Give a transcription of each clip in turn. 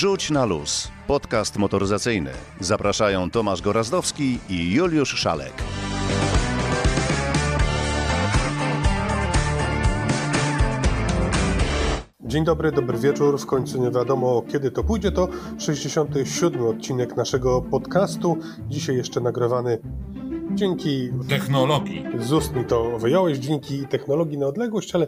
Rzuć na luz. Podcast motoryzacyjny. Zapraszają Tomasz Gorazdowski i Juliusz Szalek. Dzień dobry, dobry wieczór. W końcu nie wiadomo kiedy to pójdzie. To 67 odcinek naszego podcastu. Dzisiaj jeszcze nagrywany dzięki technologii. Z ust mi to wyjąłeś, dzięki technologii na odległość, ale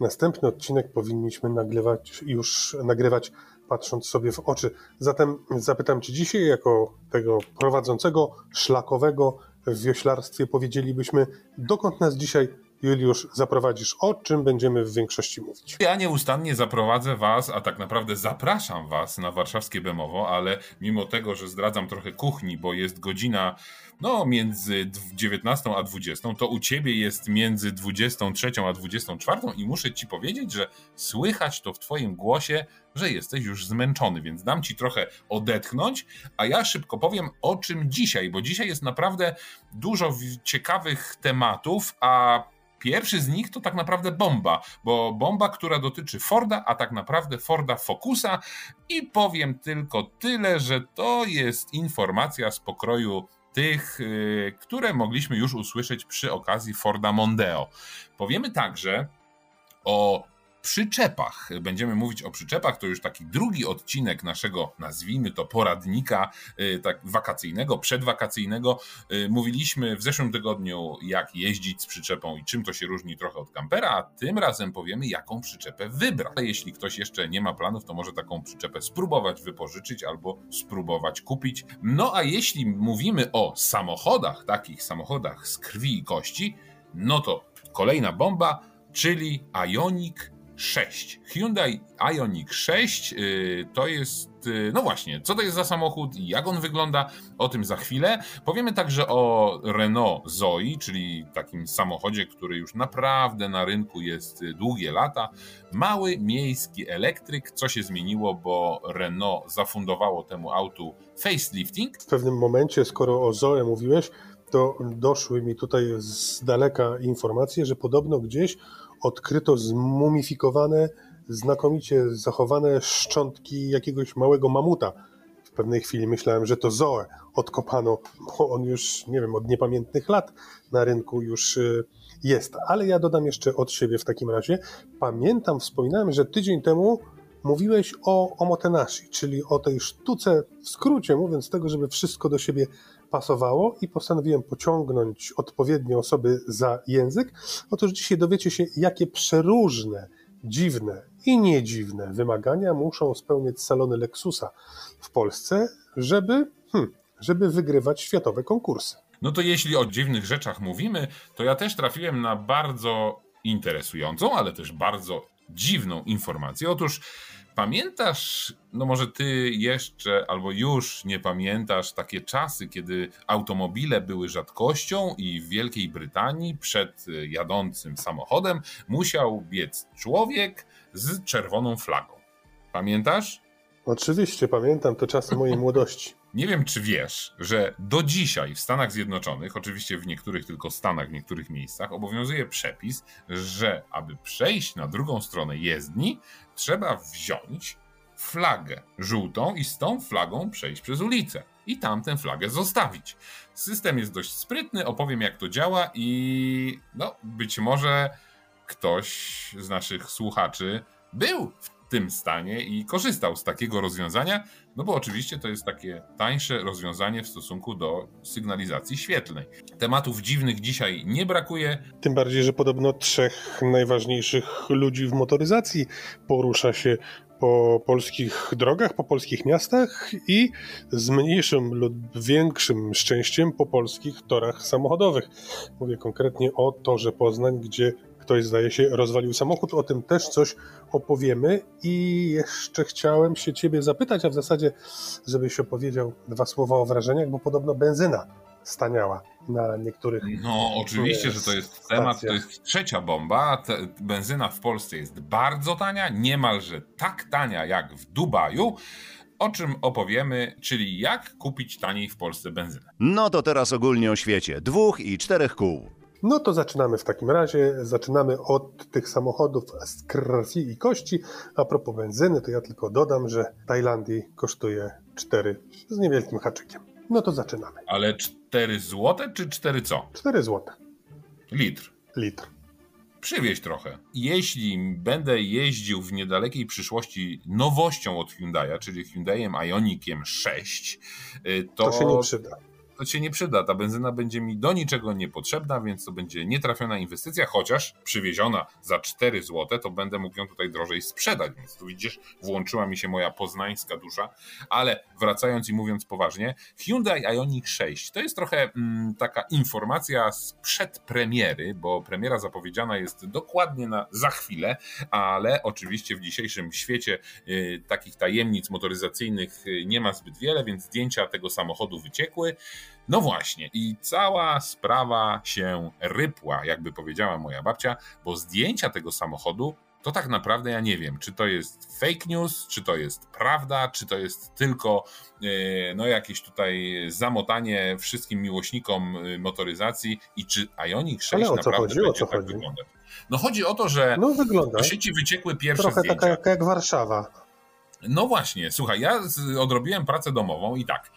następny odcinek powinniśmy nagrywać już nagrywać patrząc sobie w oczy. Zatem zapytam Cię dzisiaj, jako tego prowadzącego szlakowego w wioślarstwie, powiedzielibyśmy, dokąd nas dzisiaj Juliusz, zaprowadzisz, o czym będziemy w większości mówić. Ja nieustannie zaprowadzę Was, a tak naprawdę zapraszam Was na warszawskie Bemowo, ale mimo tego, że zdradzam trochę kuchni, bo jest godzina no, między 19 a 20, to u Ciebie jest między 23 a 24 i muszę Ci powiedzieć, że słychać to w Twoim głosie, że jesteś już zmęczony, więc dam Ci trochę odetchnąć, a ja szybko powiem o czym dzisiaj, bo dzisiaj jest naprawdę dużo ciekawych tematów, a Pierwszy z nich to tak naprawdę bomba, bo bomba, która dotyczy Forda, a tak naprawdę Forda Focusa i powiem tylko tyle, że to jest informacja z pokroju tych, yy, które mogliśmy już usłyszeć przy okazji Forda Mondeo. Powiemy także o przyczepach. Będziemy mówić o przyczepach, to już taki drugi odcinek naszego, nazwijmy to, poradnika y, tak wakacyjnego, przedwakacyjnego. Y, mówiliśmy w zeszłym tygodniu, jak jeździć z przyczepą i czym to się różni trochę od kampera, a tym razem powiemy, jaką przyczepę wybrać. Jeśli ktoś jeszcze nie ma planów, to może taką przyczepę spróbować wypożyczyć albo spróbować kupić. No a jeśli mówimy o samochodach, takich samochodach z krwi i kości, no to kolejna bomba, czyli Ioniq 6. Hyundai Ioniq 6 yy, to jest, yy, no właśnie, co to jest za samochód jak on wygląda, o tym za chwilę. Powiemy także o Renault Zoe, czyli takim samochodzie, który już naprawdę na rynku jest y, długie lata. Mały miejski elektryk, co się zmieniło, bo Renault zafundowało temu autu facelifting. W pewnym momencie, skoro o Zoe mówiłeś, to doszły mi tutaj z daleka informacje, że podobno gdzieś odkryto zmumifikowane, znakomicie zachowane szczątki jakiegoś małego mamuta. W pewnej chwili myślałem, że to Zoe odkopano, bo on już, nie wiem, od niepamiętnych lat na rynku już y, jest. Ale ja dodam jeszcze od siebie w takim razie. Pamiętam, wspominałem, że tydzień temu mówiłeś o omotenashi, czyli o tej sztuce, w skrócie mówiąc, tego, żeby wszystko do siebie pasowało i postanowiłem pociągnąć odpowiednie osoby za język. Otóż dzisiaj dowiecie się, jakie przeróżne, dziwne i niedziwne wymagania muszą spełniać salony Lexusa w Polsce, żeby, hmm, żeby wygrywać światowe konkursy. No to jeśli o dziwnych rzeczach mówimy, to ja też trafiłem na bardzo interesującą, ale też bardzo dziwną informację. Otóż Pamiętasz, no może ty jeszcze albo już nie pamiętasz takie czasy, kiedy automobile były rzadkością i w Wielkiej Brytanii przed jadącym samochodem musiał biec człowiek z czerwoną flagą. Pamiętasz? Oczywiście, pamiętam te czasy mojej młodości. Nie wiem, czy wiesz, że do dzisiaj w Stanach Zjednoczonych, oczywiście w niektórych tylko Stanach, w niektórych miejscach, obowiązuje przepis, że aby przejść na drugą stronę jezdni, trzeba wziąć flagę żółtą i z tą flagą przejść przez ulicę i tam tę flagę zostawić. System jest dość sprytny, opowiem jak to działa i no być może ktoś z naszych słuchaczy był w tym stanie i korzystał z takiego rozwiązania, no bo oczywiście to jest takie tańsze rozwiązanie w stosunku do sygnalizacji świetlnej. Tematów dziwnych dzisiaj nie brakuje. Tym bardziej, że podobno trzech najważniejszych ludzi w motoryzacji porusza się po polskich drogach, po polskich miastach i z mniejszym lub większym szczęściem po polskich torach samochodowych. Mówię konkretnie o torze Poznań, gdzie ktoś zdaje się rozwalił samochód. O tym też coś opowiemy. I jeszcze chciałem się Ciebie zapytać, a w zasadzie, żebyś opowiedział dwa słowa o wrażeniach, bo podobno benzyna staniała na niektórych. No, oczywiście, że to jest temat, to jest trzecia bomba. Te, benzyna w Polsce jest bardzo tania, niemalże tak tania jak w Dubaju. O czym opowiemy, czyli jak kupić taniej w Polsce benzynę. No to teraz ogólnie o świecie dwóch i czterech kół. No to zaczynamy w takim razie. Zaczynamy od tych samochodów z krwi i kości. A propos benzyny, to ja tylko dodam, że w Tajlandii kosztuje 4 z niewielkim haczykiem. No to zaczynamy. Ale 4 złote czy 4 co? 4 złote. Litr. Litr. Przywieź trochę. Jeśli będę jeździł w niedalekiej przyszłości nowością od Hyundai'a, czyli Hyundaiem Ioniqiem 6, y, to, To się nie przyda. To się nie przyda. Ta benzyna będzie mi do niczego niepotrzebna, więc to będzie nietrafiona inwestycja, chociaż przywieziona za 4 zł, to będę mógł ją tutaj drożej sprzedać. Więc tu widzisz, włączyła mi się moja poznańska dusza. Ale wracając i mówiąc poważnie, Hyundai Ioniq 6 to jest trochę mm, taka informacja sprzed premiery, bo premiera zapowiedziana jest dokładnie na za chwilę, ale oczywiście w dzisiejszym świecie y, takich tajemnic motoryzacyjnych y, nie ma zbyt wiele, więc zdjęcia tego samochodu wyciekły. No właśnie, i cała sprawa się rypła, jakby powiedziała moja babcia, bo zdjęcia tego samochodu to tak naprawdę ja nie wiem, czy to jest fake news, czy to jest prawda, czy to jest tylko e, no jakieś tutaj zamotanie wszystkim miłośnikom e, motoryzacji i czy Ioniq 6 Ale o co naprawdę chodzi? O co tak chodzi? wyglądać. No chodzi o to, że No wygląda. do sieci wyciekły pierwsze Trochę zdjęcia. taka jak, jak Warszawa. No właśnie, słuchaj, ja odrobiłem pracę domową i tak.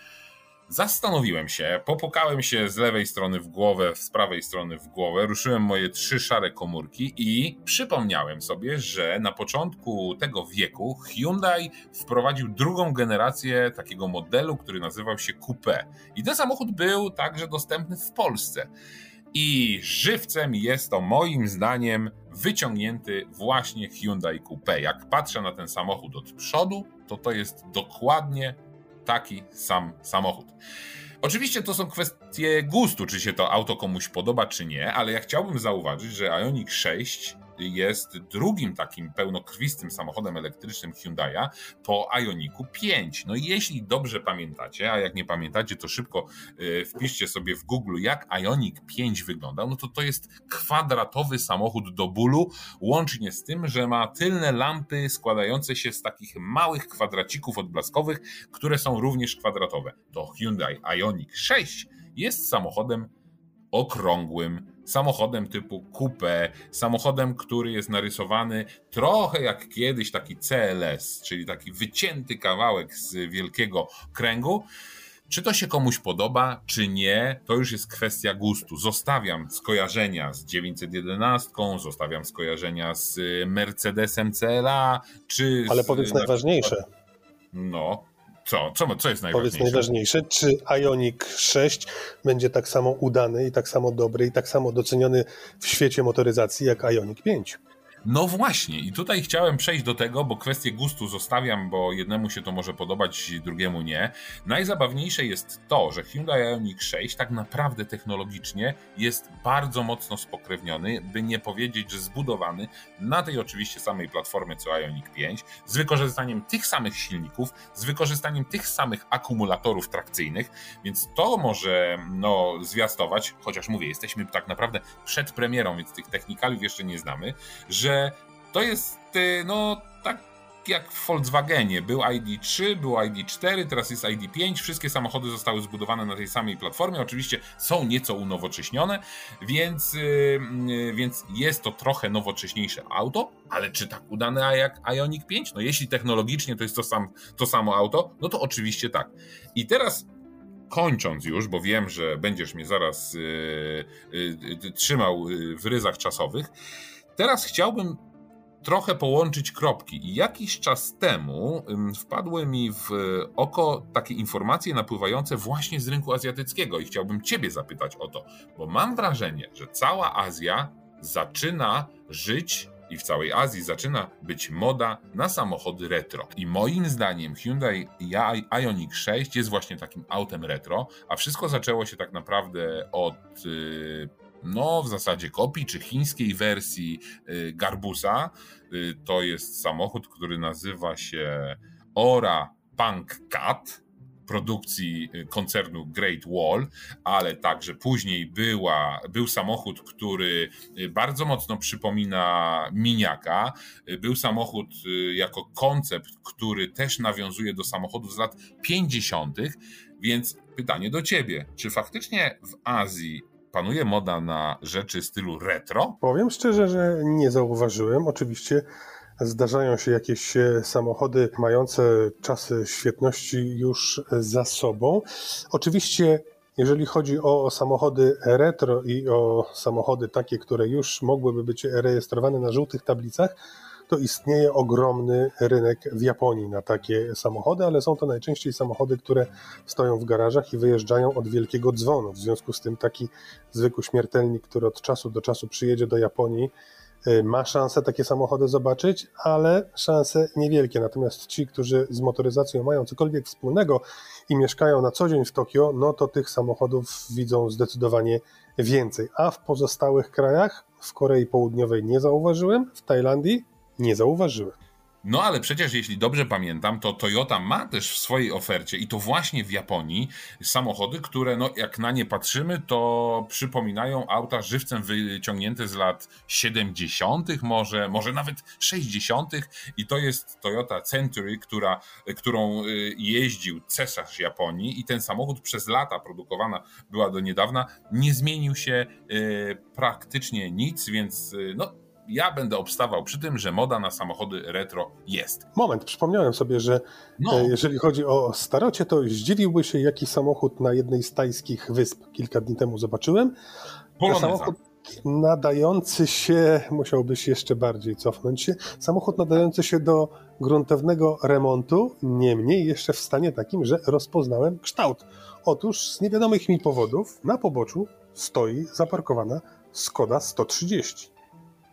Zastanowiłem się, popukałem się z lewej strony w głowę, z prawej strony w głowę, ruszyłem moje trzy szare komórki i przypomniałem sobie, że na początku tego wieku Hyundai wprowadził drugą generację takiego modelu, który nazywał się Coupé. I ten samochód był także dostępny w Polsce. I żywcem jest to moim zdaniem wyciągnięty właśnie Hyundai Coupé. Jak patrzę na ten samochód od przodu, to to jest dokładnie taki sam samochód. Oczywiście to są kwestie gustu, czy się to auto komuś podoba, czy nie, ale ja chciałbym zauważyć, że Ioniq 6 jest drugim takim pełnokrwistym samochodem elektrycznym Hyundai'a po Ioniqu 5. No i jeśli dobrze pamiętacie, a jak nie pamiętacie, to szybko y, wpiszcie sobie w Google, jak Ioniq 5 wyglądał, no to to jest kwadratowy samochód do bólu, łącznie z tym, że ma tylne lampy składające się z takich małych kwadracików odblaskowych, które są również kwadratowe. To Hyundai Ioniq 6 jest samochodem okrągłym, samochodem typu coupé, samochodem, który jest narysowany trochę jak kiedyś taki CLS, czyli taki wycięty kawałek z wielkiego kręgu. Czy to się komuś podoba, czy nie, to już jest kwestia gustu. Zostawiam skojarzenia z 911, zostawiam skojarzenia z Mercedesem CLA, czy. Ale z, powiedz na najważniejsze. No, co? Co, co jest Powiedz najważniejsze? najważniejsze, czy Ioniq 6 będzie tak samo udany i tak samo dobry i tak samo doceniony w świecie motoryzacji jak Ioniq 5? No właśnie, i tutaj chciałem przejść do tego, bo kwestię gustu zostawiam, bo jednemu się to może podobać, drugiemu nie. Najzabawniejsze jest to, że Hyundai Ioniq 6 tak naprawdę technologicznie jest bardzo mocno spokrewniony, by nie powiedzieć, że zbudowany na tej oczywiście samej platformie co Ioniq 5, z wykorzystaniem tych samych silników, z wykorzystaniem tych samych akumulatorów trakcyjnych, więc to może no, zwiastować, chociaż mówię, jesteśmy tak naprawdę przed premierą, więc tych technikaliów jeszcze nie znamy, że to jest y, no tak jak w Volkswagenie. Był ID3, był ID4, teraz jest ID5. Wszystkie samochody zostały zbudowane na tej samej platformie. Oczywiście są nieco unowocześnione, więc, y, y, więc jest to trochę nowocześniejsze auto, ale czy tak udane jak Ioniq 5? No jeśli technologicznie to jest to, sam, to samo auto, no to oczywiście tak. I teraz kończąc już, bo wiem, że będziesz mnie zaraz y, y, y, trzymał w ryzach czasowych, teraz chciałbym trochę połączyć kropki. I jakiś czas temu wpadły mi w oko takie informacje napływające właśnie z rynku azjatyckiego i chciałbym Ciebie zapytać o to, bo mam wrażenie, że cała Azja zaczyna żyć i w całej Azji zaczyna być moda na samochody retro. I moim zdaniem Hyundai Ioniq 6 jest właśnie takim autem retro, a wszystko zaczęło się tak naprawdę od yy, no w zasadzie kopii czy chińskiej wersji y, Garbusa. Y, To jest samochód, który nazywa się Ora Punk Cat produkcji y, koncernu Great Wall, ale także później była, był samochód, który bardzo mocno przypomina miniaka. Był samochód jako koncept, który też nawiązuje do samochodów z lat 50., więc pytanie do ciebie, czy faktycznie w Azji panuje moda na rzeczy stylu retro? Powiem szczerze, że nie zauważyłem. Oczywiście zdarzają się jakieś e, samochody mające czasy świetności już za sobą. Oczywiście jeżeli chodzi o samochody retro i o samochody takie, które już mogłyby być rejestrowane na żółtych tablicach, to istnieje ogromny rynek w Japonii na takie samochody, ale są to najczęściej samochody, które stoją w garażach i wyjeżdżają od wielkiego dzwonu. W związku z tym taki zwykły śmiertelnik, który od czasu do czasu przyjedzie do Japonii, y, ma szansę takie samochody zobaczyć, ale szanse niewielkie. Natomiast ci, którzy z motoryzacją mają cokolwiek wspólnego i mieszkają na co dzień w Tokio, no to tych samochodów widzą zdecydowanie więcej. A w pozostałych krajach, w Korei Południowej nie zauważyłem, w Tajlandii nie zauważyłem. No ale przecież jeśli dobrze pamiętam, to Toyota ma też w swojej ofercie i to właśnie w Japonii samochody, które no jak na nie patrzymy, to przypominają auta żywcem wyciągnięte z lat 70., może, może nawet 60. i to jest Toyota Century, która, którą y, jeździł cesarz Japonii i ten samochód przez lata produkowana była do niedawna, nie zmienił się y, praktycznie nic, więc y, no ja będę obstawał przy tym, że moda na samochody retro jest. Moment, przypomniałem sobie, że no. E, jeżeli chodzi o starocie, to zdziwiłby się, jaki samochód na jednej z tajskich wysp kilka dni temu zobaczyłem. Poloneza. Samochód nadający się, musiałbyś jeszcze bardziej cofnąć się, samochód nadający się do gruntownego remontu, niemniej jeszcze w stanie takim, że rozpoznałem kształt. Otóż z niewiadomych mi powodów na poboczu stoi zaparkowana Skoda 130.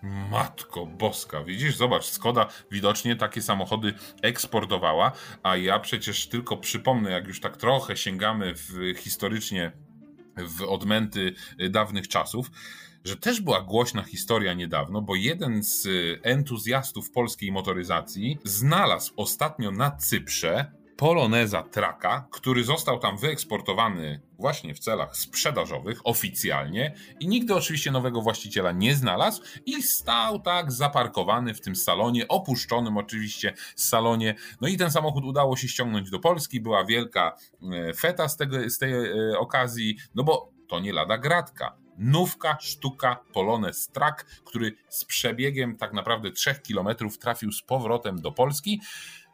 Matko boska, widzisz, zobacz, Skoda widocznie takie samochody eksportowała, a ja przecież tylko przypomnę, jak już tak trochę sięgamy w, historycznie w odmęty dawnych czasów, że też była głośna historia niedawno, bo jeden z entuzjastów polskiej motoryzacji znalazł ostatnio na Cyprze Poloneza Traka, który został tam wyeksportowany właśnie w celach sprzedażowych oficjalnie i nigdy oczywiście nowego właściciela nie znalazł i stał tak zaparkowany w tym salonie, opuszczonym oczywiście salonie. No i ten samochód udało się ściągnąć do Polski, była wielka e, feta z, tego, z tej e, okazji, no bo to nie lada gratka. Nówka sztuka Polonez Track, który z przebiegiem tak naprawdę 3 km trafił z powrotem do Polski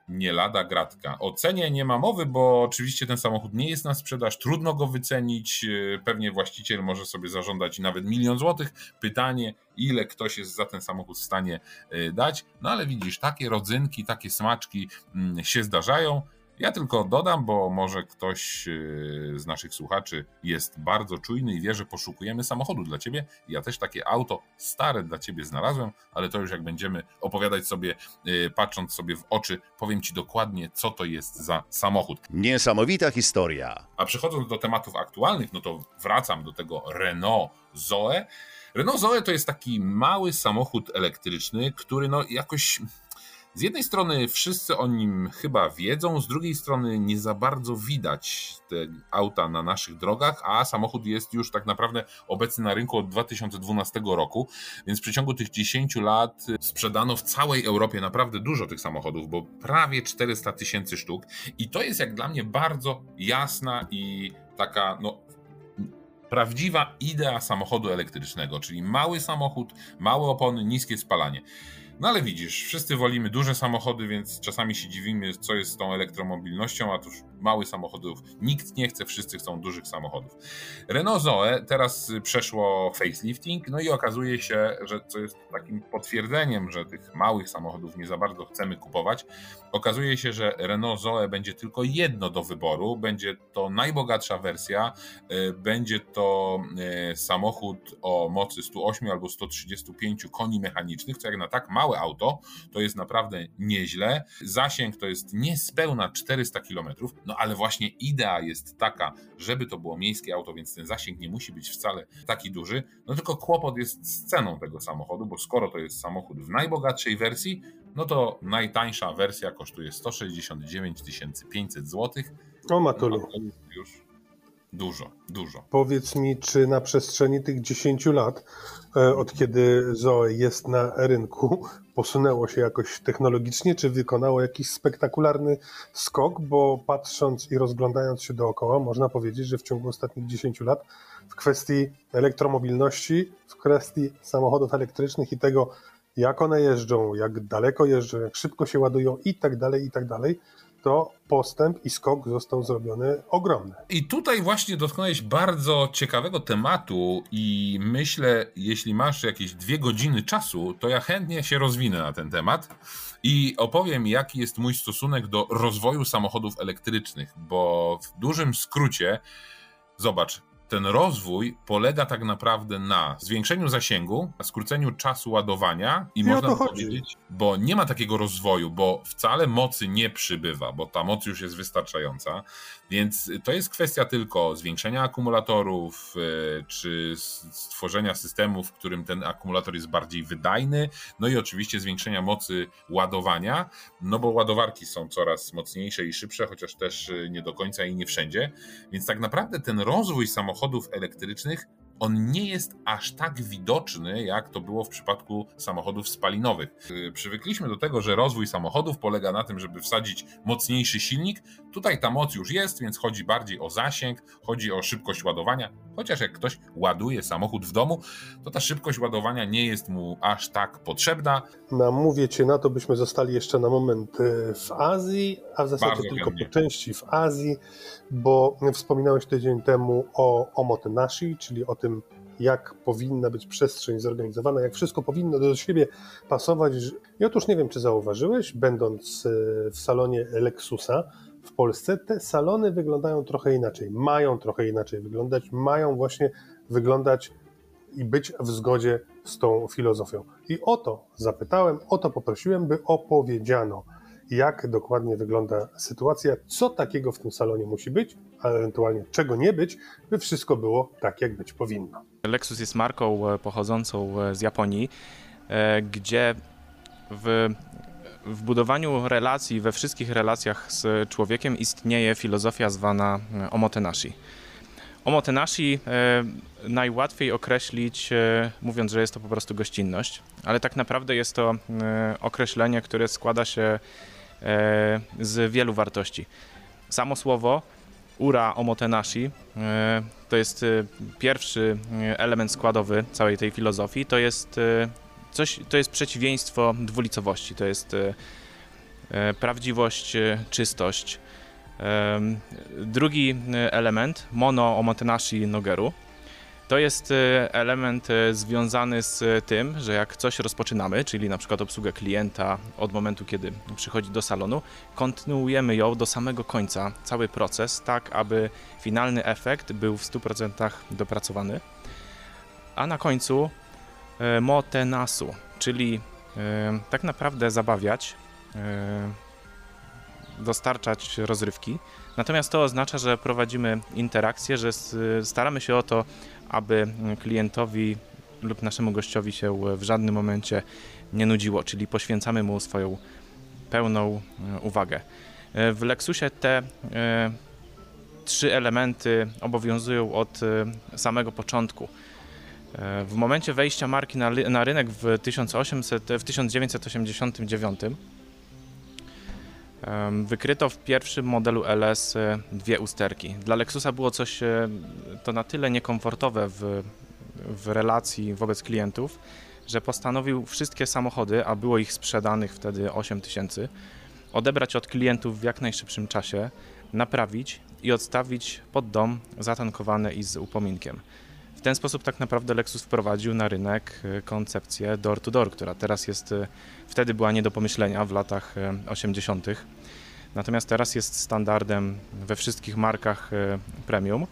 nie lada gratka. O cenie nie ma mowy, bo oczywiście ten samochód nie jest na sprzedaż, trudno go wycenić. E, pewnie właściciel może sobie zażądać nawet milion złotych. Pytanie, ile ktoś jest za ten samochód w stanie e, dać. No ale widzisz, takie rodzynki, takie smaczki mm, się zdarzają. Ja tylko dodam, bo może ktoś y, z naszych słuchaczy jest bardzo czujny i wie, że poszukujemy samochodu dla ciebie. Ja też takie auto stare dla ciebie znalazłem, ale to już jak będziemy opowiadać sobie, y, patrząc sobie w oczy, powiem ci dokładnie, co to jest za samochód. Niesamowita historia. A przechodząc do tematów aktualnych, no to wracam do tego Renault Zoe. Renault Zoe to jest taki mały samochód elektryczny, który no jakoś z jednej strony wszyscy o nim chyba wiedzą, z drugiej strony nie za bardzo widać te auta na naszych drogach, a samochód jest już tak naprawdę obecny na rynku od 2012 roku, więc w przeciągu tych 10 lat sprzedano w całej Europie naprawdę dużo tych samochodów, bo prawie 400 tysięcy sztuk i to jest jak dla mnie bardzo jasna i taka no, prawdziwa idea samochodu elektrycznego, czyli mały samochód, małe opony, niskie spalanie. No ale widzisz, wszyscy wolimy duże samochody, więc czasami się dziwimy, co jest z tą elektromobilnością, a tuż małych samochodów nikt nie chce, wszyscy chcą dużych samochodów. Renault Zoe teraz przeszło facelifting, no i okazuje się, że co jest takim potwierdzeniem, że tych małych samochodów nie za bardzo chcemy kupować. Okazuje się, że Renault Zoe będzie tylko jedno do wyboru, będzie to najbogatsza wersja, e, będzie to e, samochód o mocy 108 albo 135 koni mechanicznych, co jak na tak małe auto, to jest naprawdę nieźle. Zasięg to jest niespełna 400 km, no ale właśnie idea jest taka, żeby to było miejskie auto, więc ten zasięg nie musi być wcale taki duży. No tylko kłopot jest z ceną tego samochodu, bo skoro to jest samochód w najbogatszej wersji, no to najtańsza wersja kosztuje 169 500 zł. O Matulu. No, już Dużo, dużo. Powiedz mi, czy na przestrzeni tych 10 lat, e, od kiedy Zoe jest na rynku, posunęło się jakoś technologicznie, czy wykonało jakiś spektakularny skok, bo patrząc i rozglądając się dookoła, można powiedzieć, że w ciągu ostatnich 10 lat w kwestii elektromobilności, w kwestii samochodów elektrycznych i tego, jak one jeżdżą, jak daleko jeżdżą, jak szybko się ładują i tak dalej, i tak dalej, to postęp i skok został zrobiony ogromny. I tutaj właśnie dotknąłeś bardzo ciekawego tematu i myślę, jeśli masz jakieś dwie godziny czasu, to ja chętnie się rozwinę na ten temat i opowiem, jaki jest mój stosunek do rozwoju samochodów elektrycznych, bo w dużym skrócie, zobacz, ten rozwój polega tak naprawdę na zwiększeniu zasięgu, na skróceniu czasu ładowania i, I można powiedzieć, bo nie ma takiego rozwoju, bo wcale mocy nie przybywa, bo ta moc już jest wystarczająca. Więc to jest kwestia tylko zwiększenia akumulatorów, e, czy stworzenia systemu, w którym ten akumulator jest bardziej wydajny, no i oczywiście zwiększenia mocy ładowania, no bo ładowarki są coraz mocniejsze i szybsze, chociaż też e, nie do końca i nie wszędzie. Więc tak naprawdę ten rozwój samochodów elektrycznych on nie jest aż tak widoczny, jak to było w przypadku samochodów spalinowych. Yy, przywykliśmy do tego, że rozwój samochodów polega na tym, żeby wsadzić mocniejszy silnik. Tutaj ta moc już jest, więc chodzi bardziej o zasięg, chodzi o szybkość ładowania. Chociaż jak ktoś ładuje samochód w domu, to ta szybkość ładowania nie jest mu aż tak potrzebna. Namówię cię na to, byśmy zostali jeszcze na moment e, w Azji, a w zasadzie Bardzo tylko chętnie. po części w Azji, bo wspominałeś tydzień temu o Omotenashi, czyli o tym, jak powinna być przestrzeń zorganizowana, jak wszystko powinno do siebie pasować. I otóż nie wiem, czy zauważyłeś, będąc e, w salonie Lexusa w Polsce, te salony wyglądają trochę inaczej, mają trochę inaczej wyglądać, mają właśnie wyglądać i być w zgodzie z tą filozofią. I o to zapytałem, o to poprosiłem, by opowiedziano, jak dokładnie wygląda sytuacja, co takiego w tym salonie musi być, a ewentualnie czego nie być, by wszystko było tak, jak być powinno. Lexus jest marką e, pochodzącą e, z Japonii, e, gdzie w, w budowaniu relacji, we wszystkich relacjach z człowiekiem istnieje filozofia zwana omotenashi. Omotenashi e, najłatwiej określić, e, mówiąc, że jest to po prostu gościnność, ale tak naprawdę jest to e, określenie, które składa się z wielu wartości. Samo słowo ura omotenashi e, to jest e, pierwszy e, element składowy całej tej filozofii. To jest e, coś, to jest przeciwieństwo dwulicowości. To jest e, e, prawdziwość, e, czystość. Drugi e, element, mono omotenashi nogeru, to jest e, element e, związany z e, tym, że jak coś rozpoczynamy, czyli na przykład obsługę klienta od momentu, kiedy przychodzi do salonu, kontynuujemy ją do samego końca, cały proces, tak aby finalny efekt był w 100% dopracowany. A na końcu motenasu, czyli tak naprawdę zabawiać, dostarczać rozrywki. Natomiast to oznacza, że prowadzimy interakcję, że staramy się o to, aby klientowi lub naszemu gościowi się w żadnym momencie nie nudziło, czyli poświęcamy mu swoją pełną e, uwagę. E, W Lexusie te e, trzy elementy obowiązują od samego początku. W momencie wejścia marki na, na rynek w, 1800, w 1989 em, wykryto w pierwszym modelu LS e, dwie usterki. Dla Lexusa było coś e, to na tyle niekomfortowe w, w relacji wobec klientów, że postanowił wszystkie samochody, a było ich sprzedanych wtedy 8 tysięcy, odebrać od klientów w jak najszybszym czasie, naprawić i odstawić pod dom zatankowane i z upominkiem. W ten sposób tak naprawdę Lexus wprowadził na rynek e, koncepcję door-to-door, która teraz jest, e, wtedy była nie do pomyślenia w latach e, 80. Natomiast teraz jest standardem we wszystkich markach premium.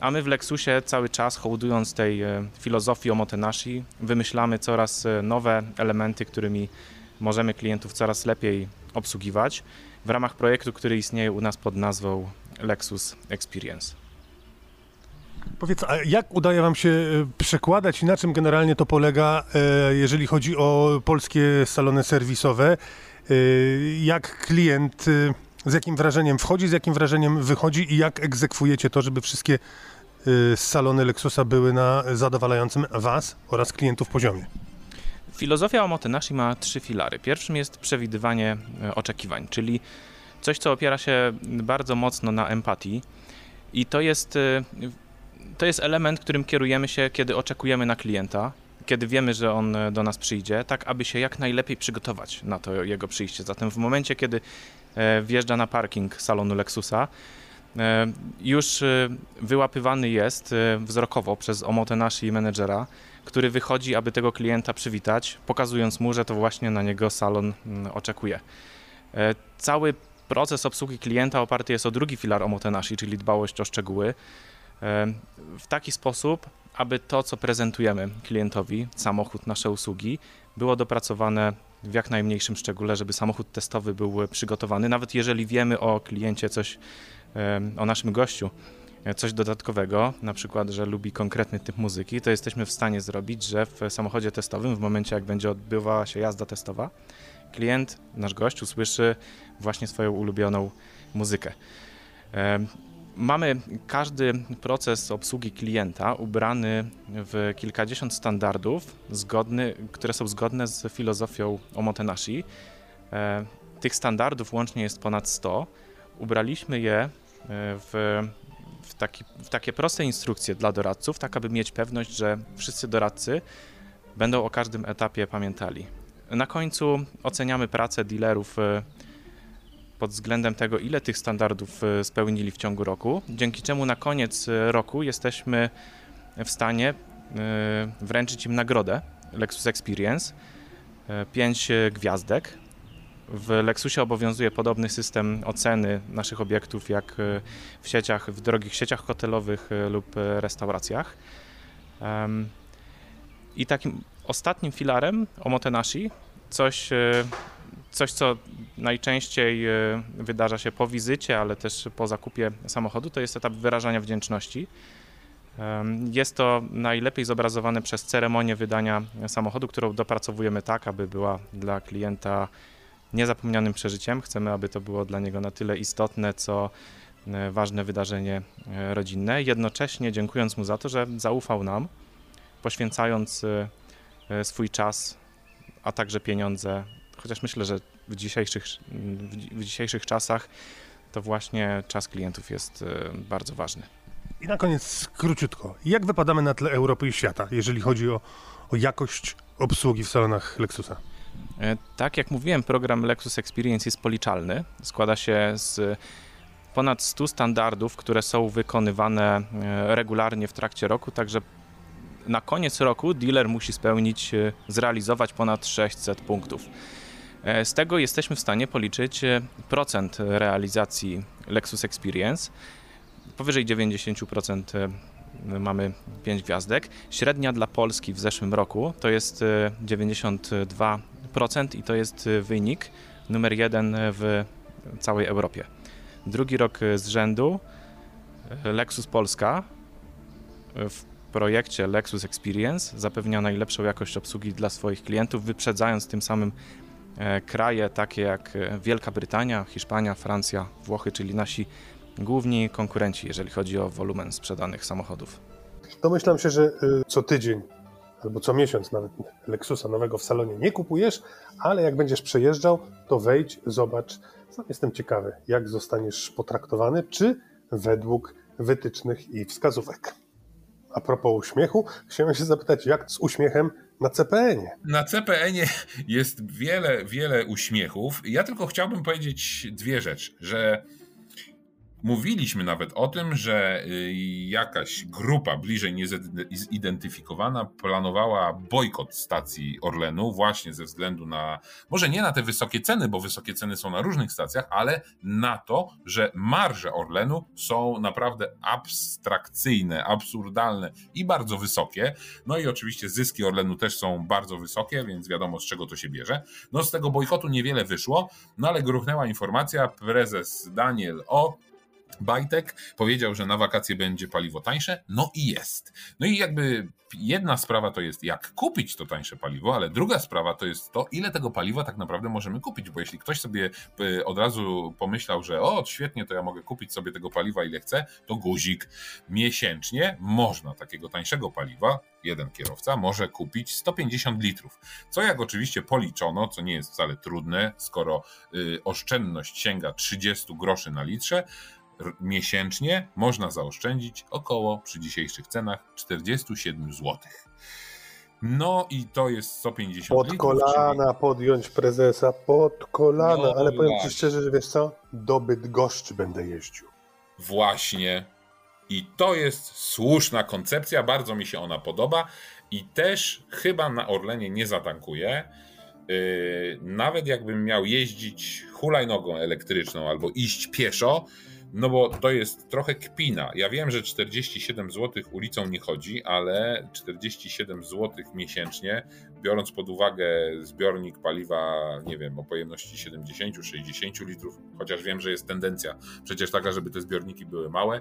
A my w Lexusie cały czas, hołdując tej filozofii omotenashi, wymyślamy coraz nowe elementy, którymi możemy klientów coraz lepiej obsługiwać w ramach projektu, który istnieje u nas pod nazwą Lexus Experience. Powiedz, a jak udaje Wam się e, przekładać i na czym generalnie to polega, e, jeżeli chodzi o polskie salony serwisowe? E, Jak klient, z jakim wrażeniem wchodzi, z jakim wrażeniem wychodzi i jak egzekwujecie to, żeby wszystkie salony Lexusa były na zadowalającym Was oraz klientów poziomie? Filozofia Omotenashi ma trzy filary. Pierwszym jest przewidywanie oczekiwań, czyli coś, co opiera się bardzo mocno na empatii i to jest, to jest element, którym kierujemy się, kiedy oczekujemy na klienta, kiedy wiemy, że on e, do nas przyjdzie, tak aby się jak najlepiej przygotować na to jego przyjście. Zatem w momencie, kiedy wjeżdża na parking salonu Lexusa, już wyłapywany jest wzrokowo przez Omotenashi menedżera, który wychodzi, aby tego klienta przywitać, pokazując mu, że to właśnie na niego salon mm, oczekuje. E, cały proces obsługi klienta oparty jest o drugi filar Omotenashi, czyli dbałość o szczegóły, e, w taki sposób, aby to, co prezentujemy klientowi, samochód, nasze usługi, było dopracowane w jak najmniejszym szczególe, żeby samochód testowy był przygotowany, nawet jeżeli wiemy o kliencie coś, e, o naszym gościu, coś dodatkowego, na przykład, że lubi konkretny typ muzyki, to jesteśmy w stanie zrobić, że w samochodzie testowym, w momencie jak będzie odbywała się jazda testowa, klient, nasz gość usłyszy właśnie swoją ulubioną muzykę. Mamy każdy proces obsługi klienta ubrany w kilkadziesiąt standardów, zgodny, które są zgodne z filozofią Omotenashi. Tych standardów łącznie jest ponad 100. Ubraliśmy je w w, taki, w takie proste instrukcje dla doradców, tak aby mieć pewność, że wszyscy doradcy będą o każdym etapie pamiętali. Na końcu oceniamy pracę dealerów e, pod względem tego, ile tych standardów e, spełnili w ciągu roku, dzięki czemu na koniec e, roku jesteśmy w stanie wręczyć im nagrodę Lexus Experience, 5 gwiazdek, w Lexusie obowiązuje podobny system oceny naszych obiektów jak e, w sieciach, w drogich sieciach hotelowych e, lub e, restauracjach. I takim ostatnim filarem Omotenashi, coś, coś co najczęściej wydarza się po wizycie, ale też po zakupie samochodu, to jest etap wyrażania wdzięczności. Jest to najlepiej zobrazowane przez ceremonię wydania samochodu, którą dopracowujemy tak, aby była dla klienta niezapomnianym przeżyciem. Chcemy, aby to było dla niego na tyle istotne, co e, ważne wydarzenie e, rodzinne. Jednocześnie dziękując mu za to, że zaufał nam, poświęcając e, swój czas, a także pieniądze. Chociaż myślę, że w dzisiejszych, w dzisiejszych czasach to właśnie czas klientów jest bardzo ważny. I na koniec króciutko. Jak wypadamy na tle Europy i świata, jeżeli chodzi o, o jakość obsługi w salonach Lexusa? E, tak jak mówiłem, program Lexus Experience jest policzalny. Składa się z ponad 100 standardów, które są wykonywane e, regularnie w trakcie roku, także na koniec roku dealer musi spełnić, e, zrealizować ponad 600 punktów. Z tego jesteśmy w stanie policzyć procent realizacji Lexus Experience. Powyżej 90% mamy 5 gwiazdek. Średnia dla Polski w zeszłym roku to jest 92 i to jest wynik numer jeden w całej Europie. Drugi rok z rzędu Lexus Polska w projekcie Lexus Experience zapewnia najlepszą jakość obsługi dla swoich klientów, wyprzedzając tym samym e, kraje takie jak Wielka Brytania, Hiszpania, Francja, Włochy, czyli nasi główni konkurenci, jeżeli chodzi o wolumen sprzedanych samochodów. Domyślam się, że co tydzień albo co miesiąc nawet Lexusa nowego w salonie nie kupujesz, ale jak będziesz przejeżdżał, to wejdź, zobacz. Jestem ciekawy, jak zostaniesz potraktowany, czy według wytycznych i wskazówek. A propos uśmiechu, chciałem się zapytać, jak z uśmiechem na CPN-ie? Na CPN-ie jest wiele, wiele uśmiechów. Ja tylko chciałbym powiedzieć dwie rzeczy, że Mówiliśmy nawet o tym, że y, jakaś grupa bliżej niezidentyfikowana planowała bojkot stacji Orlenu właśnie ze względu na, może nie na te wysokie ceny, bo wysokie ceny są na różnych stacjach, ale na to, że marże Orlenu są naprawdę abstrakcyjne, absurdalne i bardzo wysokie. No i oczywiście zyski Orlenu też są bardzo wysokie, więc wiadomo z czego to się bierze. No z tego bojkotu niewiele wyszło, no ale gruchnęła informacja, prezes Daniel O Bajtek powiedział, że na wakacje będzie paliwo tańsze, no i jest. No i jakby jedna sprawa to jest, jak kupić to tańsze paliwo, ale druga sprawa to jest to, ile tego paliwa tak naprawdę możemy kupić, bo jeśli ktoś sobie y, od razu pomyślał, że o, świetnie, to ja mogę kupić sobie tego paliwa ile chcę, to guzik. Miesięcznie można takiego tańszego paliwa, jeden kierowca może kupić 150 litrów. Co jak oczywiście policzono, co nie jest wcale trudne, skoro y, oszczędność sięga 30 groszy na litrze, miesięcznie można zaoszczędzić około przy dzisiejszych cenach 47 zł. No i to jest 150 Pod litrów, kolana czyli... podjąć prezesa, pod kolana, No ale powiem ci szczerze, że wiesz co, do Bydgoszczy będę jeździł. Właśnie. I to jest słuszna koncepcja, bardzo mi się ona podoba i też chyba na Orlenie nie zatankuję. Yy, nawet jakbym miał jeździć hulajnogą elektryczną albo iść pieszo, no bo to jest trochę kpina. Ja wiem, że 47 zł ulicą nie chodzi, ale 47 zł miesięcznie, biorąc pod uwagę zbiornik paliwa, nie wiem, o pojemności 70-60 litrów, chociaż wiem, że jest tendencja przecież taka, żeby te zbiorniki były małe,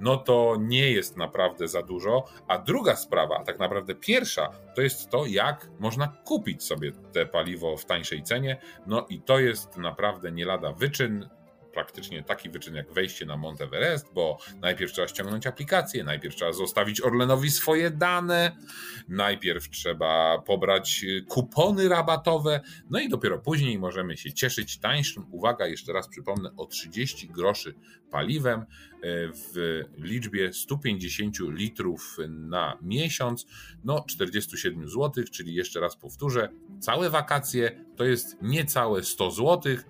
no to nie jest naprawdę za dużo. A druga sprawa, a tak naprawdę pierwsza, to jest to, jak można kupić sobie te paliwo w tańszej cenie. No i to jest naprawdę nie lada wyczyn praktycznie taki wyczyn jak wejście na Mount Everest, bo najpierw trzeba ściągnąć aplikację, najpierw trzeba zostawić Orlenowi swoje dane, najpierw trzeba pobrać y, kupony rabatowe, no i dopiero później możemy się cieszyć tańszym, uwaga, jeszcze raz przypomnę, o 30 groszy paliwem y, w liczbie 150 litrów na miesiąc, no 47 zł, czyli jeszcze raz powtórzę, całe wakacje to jest niecałe 100 złotych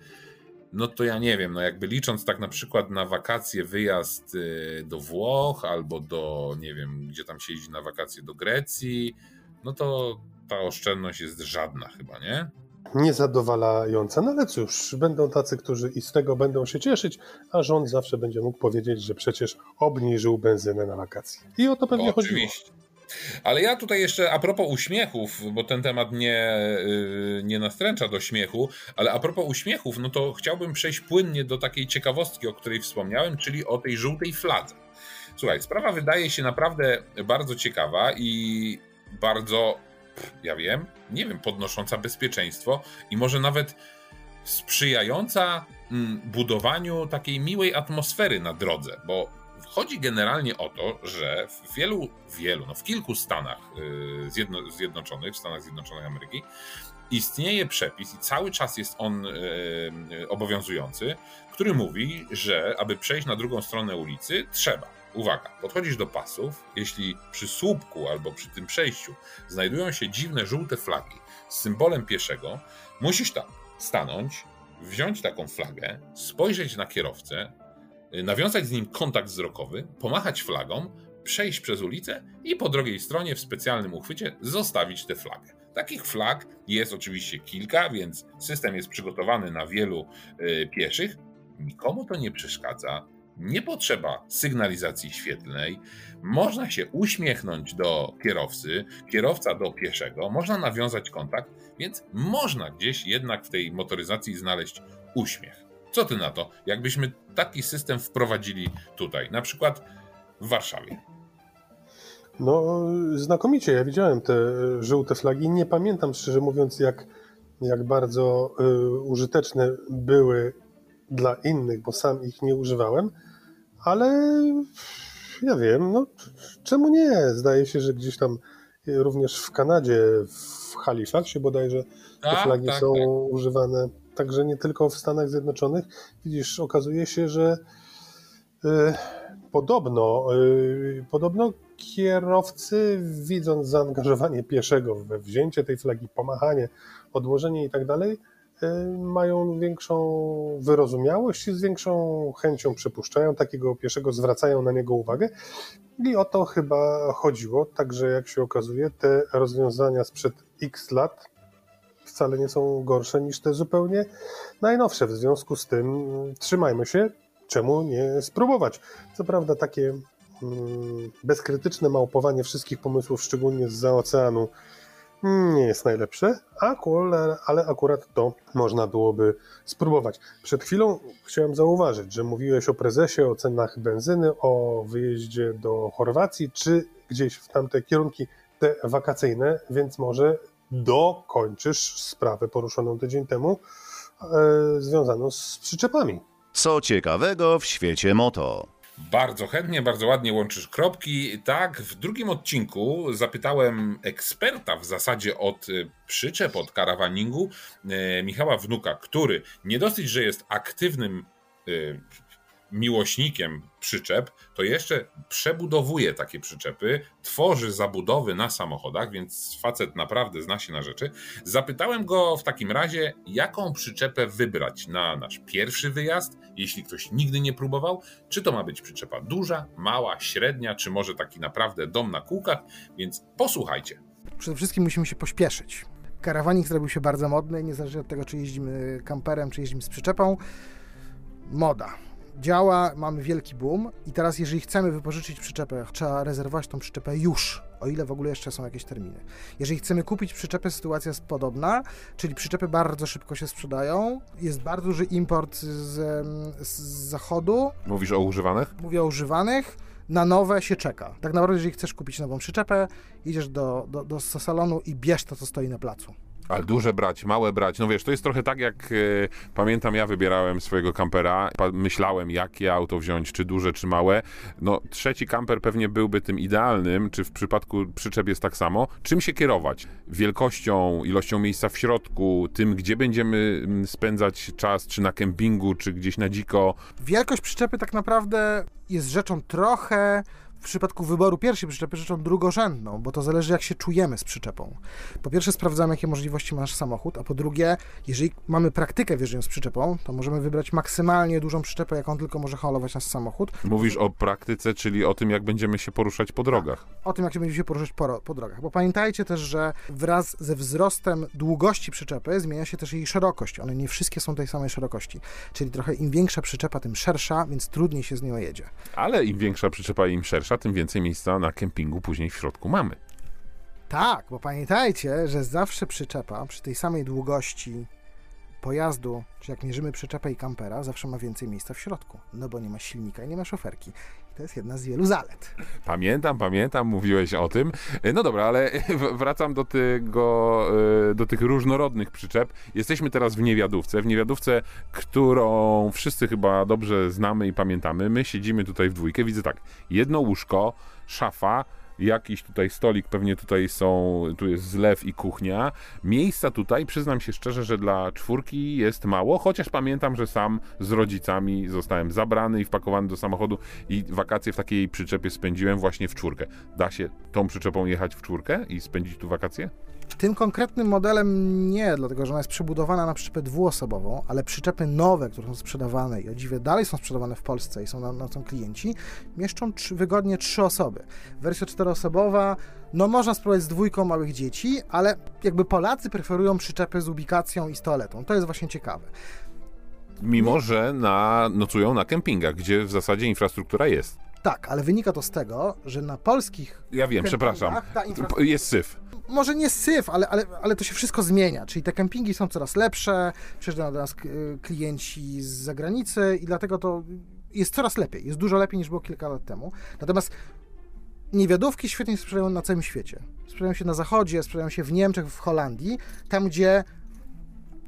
no to ja nie wiem, no jakby licząc tak na przykład na wakacje wyjazd y, do Włoch albo do, nie wiem, gdzie tam się jeździ na wakacje do Grecji, no to ta oszczędność jest żadna chyba, nie? Niezadowalająca, no ale cóż, będą tacy, którzy i z tego będą się cieszyć, a rząd zawsze będzie mógł powiedzieć, że przecież obniżył benzynę na wakacje. I o to pewnie chodziło. Oczywiście. Ale ja tutaj jeszcze a propos uśmiechów, bo ten temat nie, yy, nie nastręcza do śmiechu, ale a propos uśmiechów, no to chciałbym przejść płynnie do takiej ciekawostki, o której wspomniałem, czyli o tej żółtej fladze. Słuchaj, sprawa wydaje się naprawdę bardzo ciekawa i bardzo, ja wiem, nie wiem, podnosząca bezpieczeństwo i może nawet sprzyjająca mm, budowaniu takiej miłej atmosfery na drodze, bo Chodzi generalnie o to, że w wielu, wielu, no w kilku Stanach yy, zjedno, Zjednoczonych, w Stanach Zjednoczonych Ameryki, istnieje przepis i cały czas jest on yy, obowiązujący, który mówi, że aby przejść na drugą stronę ulicy, trzeba, uwaga, podchodzisz do pasów, jeśli przy słupku albo przy tym przejściu znajdują się dziwne żółte flagi z symbolem pieszego, musisz tam stanąć, wziąć taką flagę, spojrzeć na kierowcę, nawiązać z nim kontakt wzrokowy, pomachać flagą, przejść przez ulicę i po drugiej stronie w specjalnym uchwycie zostawić tę flagę. Takich flag jest oczywiście kilka, więc system jest przygotowany na wielu y, pieszych. Nikomu to nie przeszkadza. Nie potrzeba sygnalizacji świetlnej. Można się uśmiechnąć do kierowcy, kierowca do pieszego, można nawiązać kontakt, więc można gdzieś jednak w tej motoryzacji znaleźć uśmiech. Co ty na to, jakbyśmy taki system wprowadzili tutaj, na przykład w Warszawie? No, znakomicie. Ja widziałem te żółte flagi. Nie pamiętam, szczerze mówiąc, jak, jak bardzo y, użyteczne były dla innych, bo sam ich nie używałem, ale ja wiem, no czemu nie? Zdaje się, że gdzieś tam również w Kanadzie, w Halifaxie bodajże, te Tak, flagi tak, są tak. używane także nie tylko w Stanach Zjednoczonych. Widzisz, okazuje się, że y, podobno, y, podobno kierowcy, widząc zaangażowanie pieszego we wzięcie tej flagi, pomachanie, odłożenie i tak dalej, y, mają większą wyrozumiałość i z większą chęcią przypuszczają takiego pieszego, zwracają na niego uwagę. I o to chyba chodziło. Także, jak się okazuje, te rozwiązania sprzed x lat wcale nie są gorsze niż te zupełnie najnowsze. W związku z tym mm, trzymajmy się, czemu nie spróbować. Co prawda takie mm, bezkrytyczne małpowanie wszystkich pomysłów, szczególnie z za oceanu, nie jest najlepsze, ale akurat to można byłoby spróbować. Przed chwilą chciałem zauważyć, że mówiłeś o prezesie, o cenach benzyny, o wyjeździe do Chorwacji, czy gdzieś w tamte kierunki te wakacyjne, więc może dokończysz sprawę poruszoną tydzień temu, e, związaną z przyczepami. Co ciekawego w świecie moto? Bardzo chętnie, bardzo ładnie łączysz kropki. Tak, w drugim odcinku zapytałem eksperta w zasadzie od y, przyczep, od karawaningu, y, Michała Wnuka, który nie dosyć, że jest aktywnym y, miłośnikiem przyczep, to jeszcze przebudowuje takie przyczepy, tworzy zabudowy na samochodach, więc facet naprawdę zna się na rzeczy. Zapytałem go w takim razie, jaką przyczepę wybrać na nasz pierwszy wyjazd, jeśli ktoś nigdy nie próbował, czy to ma być przyczepa duża, mała, średnia, czy może taki naprawdę dom na kółkach, więc posłuchajcie. Przede wszystkim musimy się pośpieszyć. Karawanik zrobił się bardzo modny, niezależnie od tego, czy jeździmy kamperem, czy jeździmy z przyczepą. Moda działa, mamy wielki boom i teraz jeżeli chcemy wypożyczyć przyczepę, trzeba rezerwować tą przyczepę już, o ile w ogóle jeszcze są jakieś terminy. Jeżeli chcemy kupić przyczepę, sytuacja jest podobna, czyli przyczepy bardzo szybko się sprzedają, jest bardzo duży import z, z zachodu. Mówisz o używanych? Mówię o używanych na nowe się czeka. Tak naprawdę, jeżeli chcesz kupić nową przyczepę, idziesz do, do, do salonu i bierz to, co stoi na placu. Ale duże brać, małe brać, no wiesz, to jest trochę tak jak e, pamiętam, ja wybierałem swojego kampera, myślałem jakie auto wziąć, czy duże, czy małe. No trzeci kamper pewnie byłby tym idealnym, czy w przypadku przyczep jest tak samo. Czym się kierować? Wielkością, ilością miejsca w środku, tym gdzie będziemy mm, spędzać czas, czy na kempingu, czy gdzieś na dziko. Wielkość przyczepy tak naprawdę jest rzeczą trochę w przypadku wyboru pierwszej przyczepy rzeczą drugorzędną, bo to zależy jak się czujemy z przyczepą. Po pierwsze sprawdzamy, jakie możliwości ma nasz samochód, a po drugie, jeżeli mamy praktykę wjeżdżając z przyczepą, to możemy wybrać maksymalnie dużą przyczepę, jaką tylko może holować nasz samochód. Mówisz o praktyce, czyli o tym, jak będziemy się poruszać po drogach. Tak, o tym, jak będziemy się poruszać po, po drogach. Bo pamiętajcie też, że wraz ze wzrostem długości przyczepy zmienia się też jej szerokość. One nie wszystkie są tej samej szerokości. Czyli trochę im większa przyczepa, tym szersza, więc trudniej się z nią jedzie. Ale im większa przyczepa, im szersza, tym więcej miejsca na kempingu później w środku mamy. Tak, bo pamiętajcie, że zawsze przyczepa przy tej samej długości pojazdu, czy jak mierzymy przyczepę i kampera, zawsze ma więcej miejsca w środku, no bo nie ma silnika i nie ma szoferki. I to jest jedna z wielu zalet. Pamiętam, pamiętam, mówiłeś o tym. No dobra, ale wracam do tego, e, do tych różnorodnych przyczep. Jesteśmy teraz w Niewiadówce, w Niewiadówce, którą wszyscy chyba dobrze znamy i pamiętamy. My siedzimy tutaj w dwójkę, widzę tak, jedno łóżko, szafa, jakiś tutaj stolik, pewnie tutaj są, tu jest zlew i kuchnia. Miejsca tutaj, przyznam się szczerze, że dla czwórki jest mało, chociaż pamiętam, że sam z rodzicami zostałem zabrany i wpakowany do samochodu i wakacje w takiej przyczepie spędziłem właśnie w czwórkę. Da się tą przyczepą jechać w czwórkę i spędzić tu wakacje? Tym konkretnym modelem nie, dlatego że ona jest przebudowana na przyczepę dwuosobową, ale przyczepy nowe, które są sprzedawane i o dziwie dalej są sprzedawane w Polsce i są na, na są klienci, mieszczą trzy, wygodnie trzy osoby. Wersja czteroosobowa, no można spróbować z dwójką małych dzieci, ale jakby Polacy preferują przyczepy z ubikacją i z toaletą. To jest właśnie ciekawe. Mimo, że na, nocują na kempingach, gdzie w zasadzie infrastruktura jest. Tak, ale wynika to z tego, że na polskich. Ja wiem, przepraszam. Jest syf może nie syf, ale, ale, ale to się wszystko zmienia. Czyli te kempingi są coraz lepsze, przyjeżdżają do nas klienci z zagranicy i dlatego to jest coraz lepiej. Jest dużo lepiej niż było kilka lat temu. Natomiast niewiadówki świetnie sprzedają na całym świecie. Sprzedają się na zachodzie, sprzedają się w Niemczech, w Holandii, tam gdzie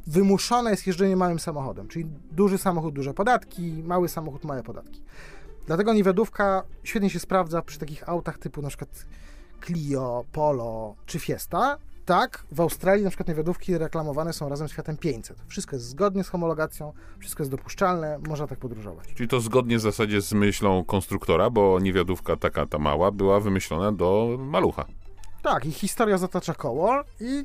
wymuszone jest jeżdżenie małym samochodem. Czyli duży samochód, duże podatki, mały samochód, małe podatki. Dlatego niewiadówka świetnie się sprawdza przy takich autach typu na przykład Clio, Polo czy Fiesta, tak, w Australii na przykład niewiadówki reklamowane są razem z Fiatem 500. Wszystko jest zgodnie z homologacją, wszystko jest dopuszczalne, można tak podróżować. Czyli to zgodnie w zasadzie z myślą konstruktora, bo niewiadówka taka ta mała była wymyślona do malucha. Tak, i historia zatacza koło i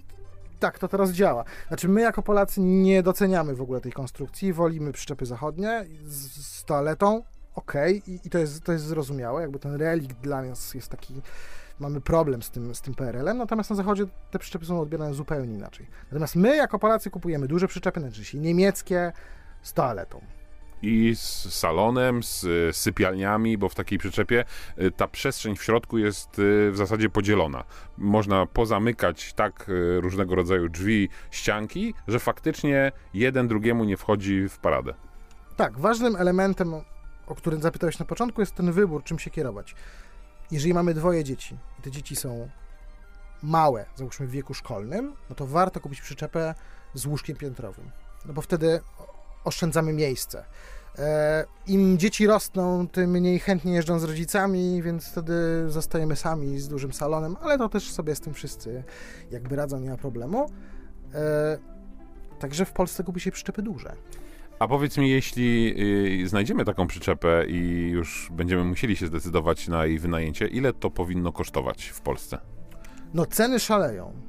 tak to teraz działa. Znaczy my jako Polacy nie doceniamy w ogóle tej konstrukcji, wolimy przyczepy zachodnie z, z toaletą, okej, okay, I, i to, jest, to jest zrozumiałe, jakby ten relikt dla nas jest taki mamy problem z tym, z tym PRL-em, natomiast na zachodzie te przyczepy są odbierane zupełnie inaczej. Natomiast my jako Polacy kupujemy duże przyczepy, najczęściej niemieckie, z toaletą. i z salonem, z y, sypialniami, bo w takiej przyczepie y, ta przestrzeń w środku jest y, w zasadzie podzielona. Można pozamykać tak różnego rodzaju drzwi, ścianki, że faktycznie jeden drugiemu nie wchodzi w paradę. Tak, ważnym elementem, o którym zapytałeś na początku, jest ten wybór, czym się kierować. Jeżeli mamy dwoje dzieci i te dzieci są małe, załóżmy w wieku szkolnym, no to warto kupić przyczepę z łóżkiem piętrowym, no bo wtedy oszczędzamy miejsce. E, Im dzieci rosną, tym mniej chętnie jeżdżą z rodzicami, więc wtedy zostajemy sami z dużym salonem, ale to też sobie z tym wszyscy jakby radzą, nie ma problemu. E, Także w Polsce kupi się przyczepy duże. A powiedz mi, jeśli y, znajdziemy taką przyczepę i już będziemy musieli się zdecydować na jej wynajęcie, ile to powinno kosztować w Polsce? No ceny szaleją.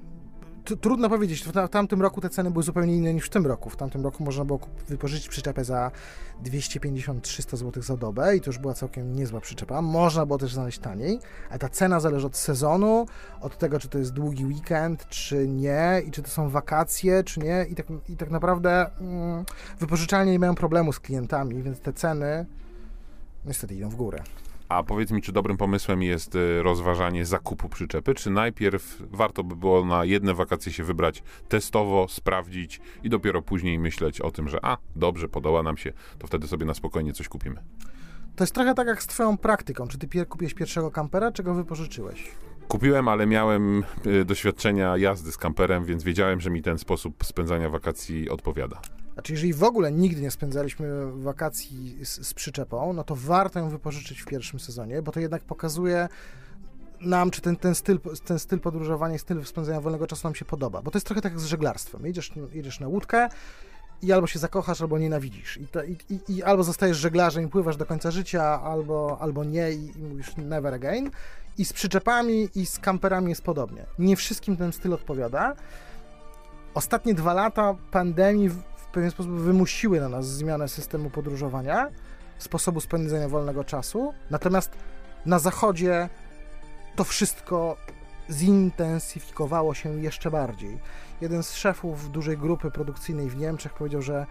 Trudno powiedzieć, w ta- w tamtym roku te ceny były zupełnie inne niż w tym roku. W tamtym roku można było wypożyczyć przyczepę za 250-300 zł za dobę i to już była całkiem niezła przyczepa. Można było też znaleźć taniej, ale ta cena zależy od sezonu, od tego, czy to jest długi weekend, czy nie, i czy to są wakacje, czy nie. I tak, i tak naprawdę mm, wypożyczalnie nie mają problemu z klientami, więc te ceny niestety idą w górę. A powiedz mi, czy dobrym pomysłem jest y, rozważanie zakupu przyczepy, czy najpierw warto by było na jedne wakacje się wybrać testowo, sprawdzić i dopiero później myśleć o tym, że a, dobrze, podoba nam się, to wtedy sobie na spokojnie coś kupimy. To jest trochę tak jak z twoją praktyką. Czy ty kupiłeś pierwszego kampera, czy go wypożyczyłeś? Kupiłem, ale miałem y, doświadczenia jazdy z kamperem, więc wiedziałem, że mi ten sposób spędzania wakacji odpowiada. Znaczy, jeżeli w ogóle nigdy nie spędzaliśmy wakacji z, z przyczepą, no to warto ją wypożyczyć w pierwszym sezonie, bo to jednak pokazuje nam, czy ten, ten, styl, ten styl podróżowania, i styl spędzania wolnego czasu nam się podoba. Bo to jest trochę tak jak z żeglarstwem. Jedziesz, jedziesz na łódkę i albo się zakochasz, albo nienawidzisz. I, to, i, i, i albo zostajesz żeglarzem i pływasz do końca życia, albo, albo nie i, i mówisz never again. I z przyczepami i z kamperami jest podobnie. Nie wszystkim ten styl odpowiada. Ostatnie dwa lata pandemii pewien sposób wymusiły na nas zmianę systemu podróżowania, sposobu spędzania wolnego czasu. Natomiast na zachodzie to wszystko zintensyfikowało się jeszcze bardziej. Jeden z szefów dużej grupy produkcyjnej w Niemczech powiedział, że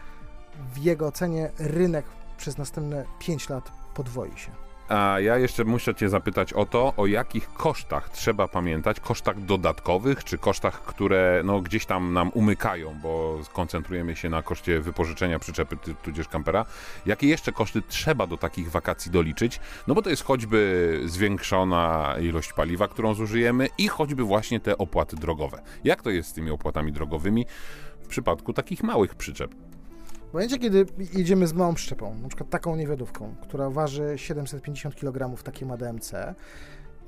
w jego ocenie rynek przez następne 5 lat podwoi się. A ja jeszcze muszę Cię zapytać o to, o jakich kosztach trzeba pamiętać, kosztach dodatkowych, czy kosztach, które no, gdzieś tam nam umykają, bo skoncentrujemy się na koszcie wypożyczenia przyczepy tudzież kampera. Jakie jeszcze koszty trzeba do takich wakacji doliczyć? No bo to jest choćby zwiększona ilość paliwa, którą zużyjemy i choćby właśnie te opłaty drogowe. Jak to jest z tymi opłatami drogowymi w przypadku takich małych przyczep? W momencie, kiedy jedziemy z małą przyczepą, na przykład taką niewiadówką, która waży 750 kg, takie ma DMC,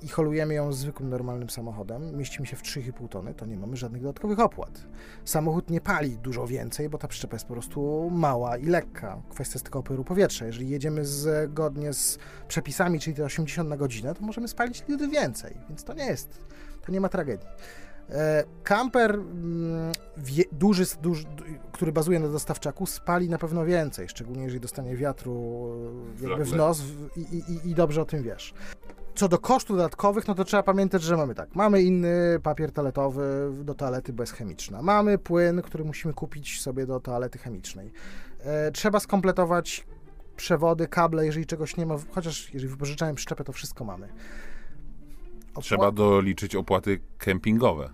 i holujemy ją zwykłym, normalnym samochodem, mieścimy się w 3,5 tony, to nie mamy żadnych dodatkowych opłat. Samochód nie pali dużo więcej, bo ta przyczepa jest po prostu mała i lekka. Kwestia jest tylko opływu powietrza. Jeżeli jedziemy zgodnie z przepisami, czyli te 80 na godzinę, to możemy spalić litr więcej, więc to nie jest, to nie ma tragedii. E, Kamper mm, wie, duży, duży, du- który bazuje na dostawczaku, spali na pewno więcej, szczególnie jeżeli dostanie wiatru e, jakby w nos w, i, i, i dobrze o tym wiesz. Co do kosztów dodatkowych, no to trzeba pamiętać, że mamy tak, mamy inny papier toaletowy do toalety bezchemiczna, mamy płyn, który musimy kupić sobie do toalety chemicznej. E, trzeba skompletować przewody, kable, jeżeli czegoś nie ma, chociaż jeżeli wypożyczałem przyczepę, to wszystko mamy. Opła- Trzeba doliczyć opłaty kempingowe.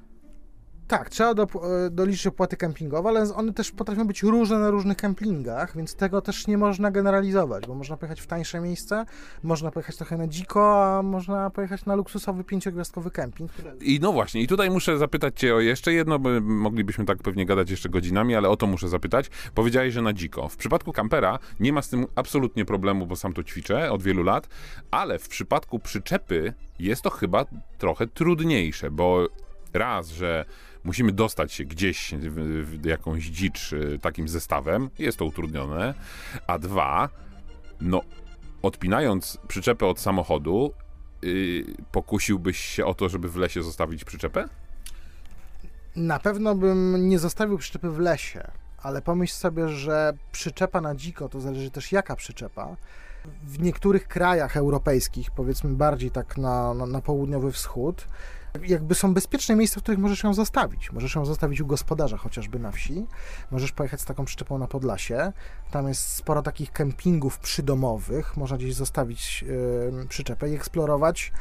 Tak, trzeba do, e, doliczyć opłaty kempingowe, ale one też potrafią być różne na różnych kempingach, więc tego też nie można generalizować, bo można pojechać w tańsze miejsce, można pojechać trochę na dziko, a można pojechać na luksusowy pięciogwiazdkowy kemping. I no właśnie, i tutaj muszę zapytać Cię o jeszcze jedno, bo moglibyśmy tak pewnie gadać jeszcze godzinami, ale o to muszę zapytać. Powiedziałeś, że na dziko. W przypadku kampera nie ma z tym absolutnie problemu, bo sam to ćwiczę od wielu lat, ale w przypadku przyczepy jest to chyba trochę trudniejsze, bo raz, że musimy dostać się gdzieś w, w jakąś dzicz y, takim zestawem, jest to utrudnione, a dwa, no odpinając przyczepę od samochodu, yy, pokusiłbyś się o to, żeby w lesie zostawić przyczepę? Na pewno bym nie zostawił przyczepy w lesie, ale pomyśl sobie, że przyczepa na dziko, to zależy też jaka przyczepa. W niektórych krajach europejskich, powiedzmy bardziej tak na, na, na południowy wschód, jakby są bezpieczne miejsca, w których możesz ją zostawić. Możesz ją zostawić u gospodarza chociażby na wsi. Możesz pojechać z taką przyczepą na Podlasie. Tam jest sporo takich kempingów przydomowych. Można gdzieś zostawić yy, przyczepę i eksplorować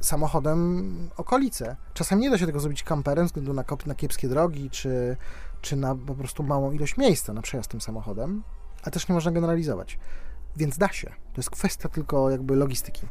samochodem okolice. Czasem nie da się tego zrobić kamperem, ze względu na, na kiepskie drogi, czy, czy na po prostu małą ilość miejsca na przejazd tym samochodem, ale też nie można generalizować. Więc da się. To jest kwestia tylko jakby logistyki.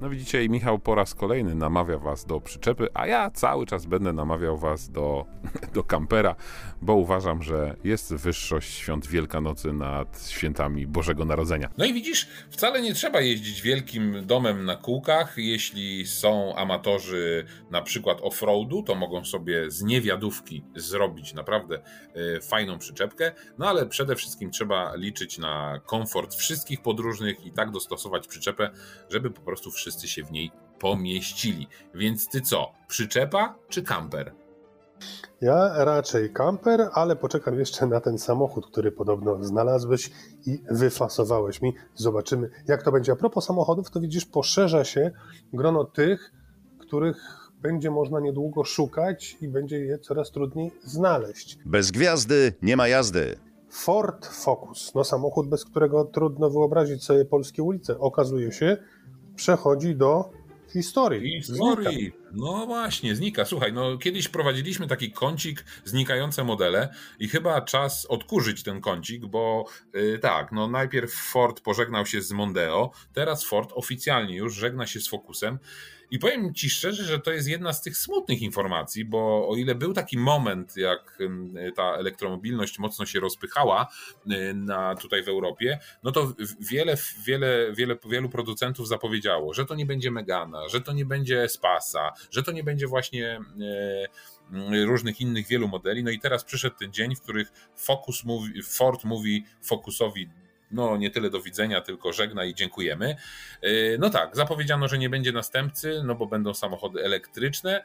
No widzicie, i Michał po raz kolejny namawia was do przyczepy, a ja cały czas będę namawiał was do, do kampera, bo uważam, że jest wyższość świąt Wielkanocy nad świętami Bożego Narodzenia. No i widzisz, wcale nie trzeba jeździć wielkim domem na kółkach. Jeśli są amatorzy na przykład offroadu, to mogą sobie z niewiadówki zrobić naprawdę y, fajną przyczepkę. No ale przede wszystkim trzeba liczyć na komfort wszystkich podróżnych i tak dostosować przyczepę, żeby po prostu wszyscy wszyscy się w niej pomieścili. Więc ty co, przyczepa czy kamper? Ja raczej kamper, ale poczekam jeszcze na ten samochód, który podobno znalazłeś i wyfasowałeś mi. Zobaczymy, jak to będzie. A propos samochodów, to widzisz, poszerza się grono tych, których będzie można niedługo szukać i będzie je coraz trudniej znaleźć. Bez gwiazdy nie ma jazdy. Ford Focus, no samochód, bez którego trudno wyobrazić sobie polskie ulice. Okazuje się, przechodzi do historii. Historii. Znika. No właśnie, znika. Słuchaj, no kiedyś prowadziliśmy taki kącik znikające modele i chyba czas odkurzyć ten kącik, bo yy, tak, no najpierw Ford pożegnał się z Mondeo, teraz Ford oficjalnie już żegna się z Focusem. I powiem Ci szczerze, że to jest jedna z tych smutnych informacji, bo o ile był taki moment, jak ta elektromobilność mocno się rozpychała y, na, tutaj w Europie, no to wiele, wiele, wiele, wielu producentów zapowiedziało, że to nie będzie Megana, że to nie będzie Spasa, że to nie będzie właśnie y, różnych innych wielu modeli. No i teraz przyszedł ten dzień, w których Focus mówi, Ford mówi Focusowi no nie tyle do widzenia, tylko żegna i dziękujemy. Y, no tak, zapowiedziano, że nie będzie następcy, no bo będą samochody elektryczne.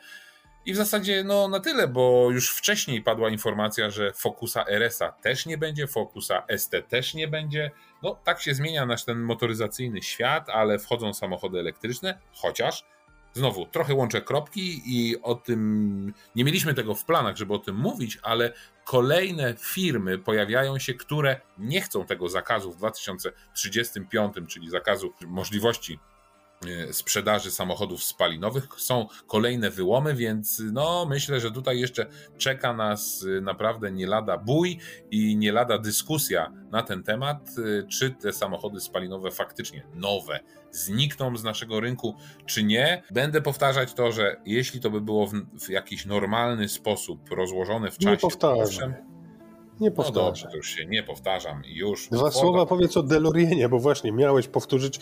I w zasadzie no na tyle, bo już wcześniej padła informacja, że Focusa RS-a też nie będzie, Focusa ST też nie będzie. No tak się zmienia nasz ten motoryzacyjny świat, ale wchodzą samochody elektryczne, chociaż Znowu, trochę łączę kropki i o tym nie mieliśmy tego w planach, żeby o tym mówić, ale kolejne firmy pojawiają się, które nie chcą tego zakazu w 2035, czyli zakazu możliwości sprzedaży samochodów spalinowych. Są kolejne wyłomy, więc no myślę, że tutaj jeszcze czeka nas e, naprawdę nie lada bój i nie lada dyskusja na ten temat, e, czy te samochody spalinowe faktycznie nowe znikną z naszego rynku, czy nie. Będę powtarzać to, że jeśli to by było w, w jakiś normalny sposób rozłożone w czasie, nie powtarzam. Nie powtarzam. No dobrze, to już się nie powtarzam i już. Dwa słowa powiedz o DeLoreanie, bo właśnie miałeś powtórzyć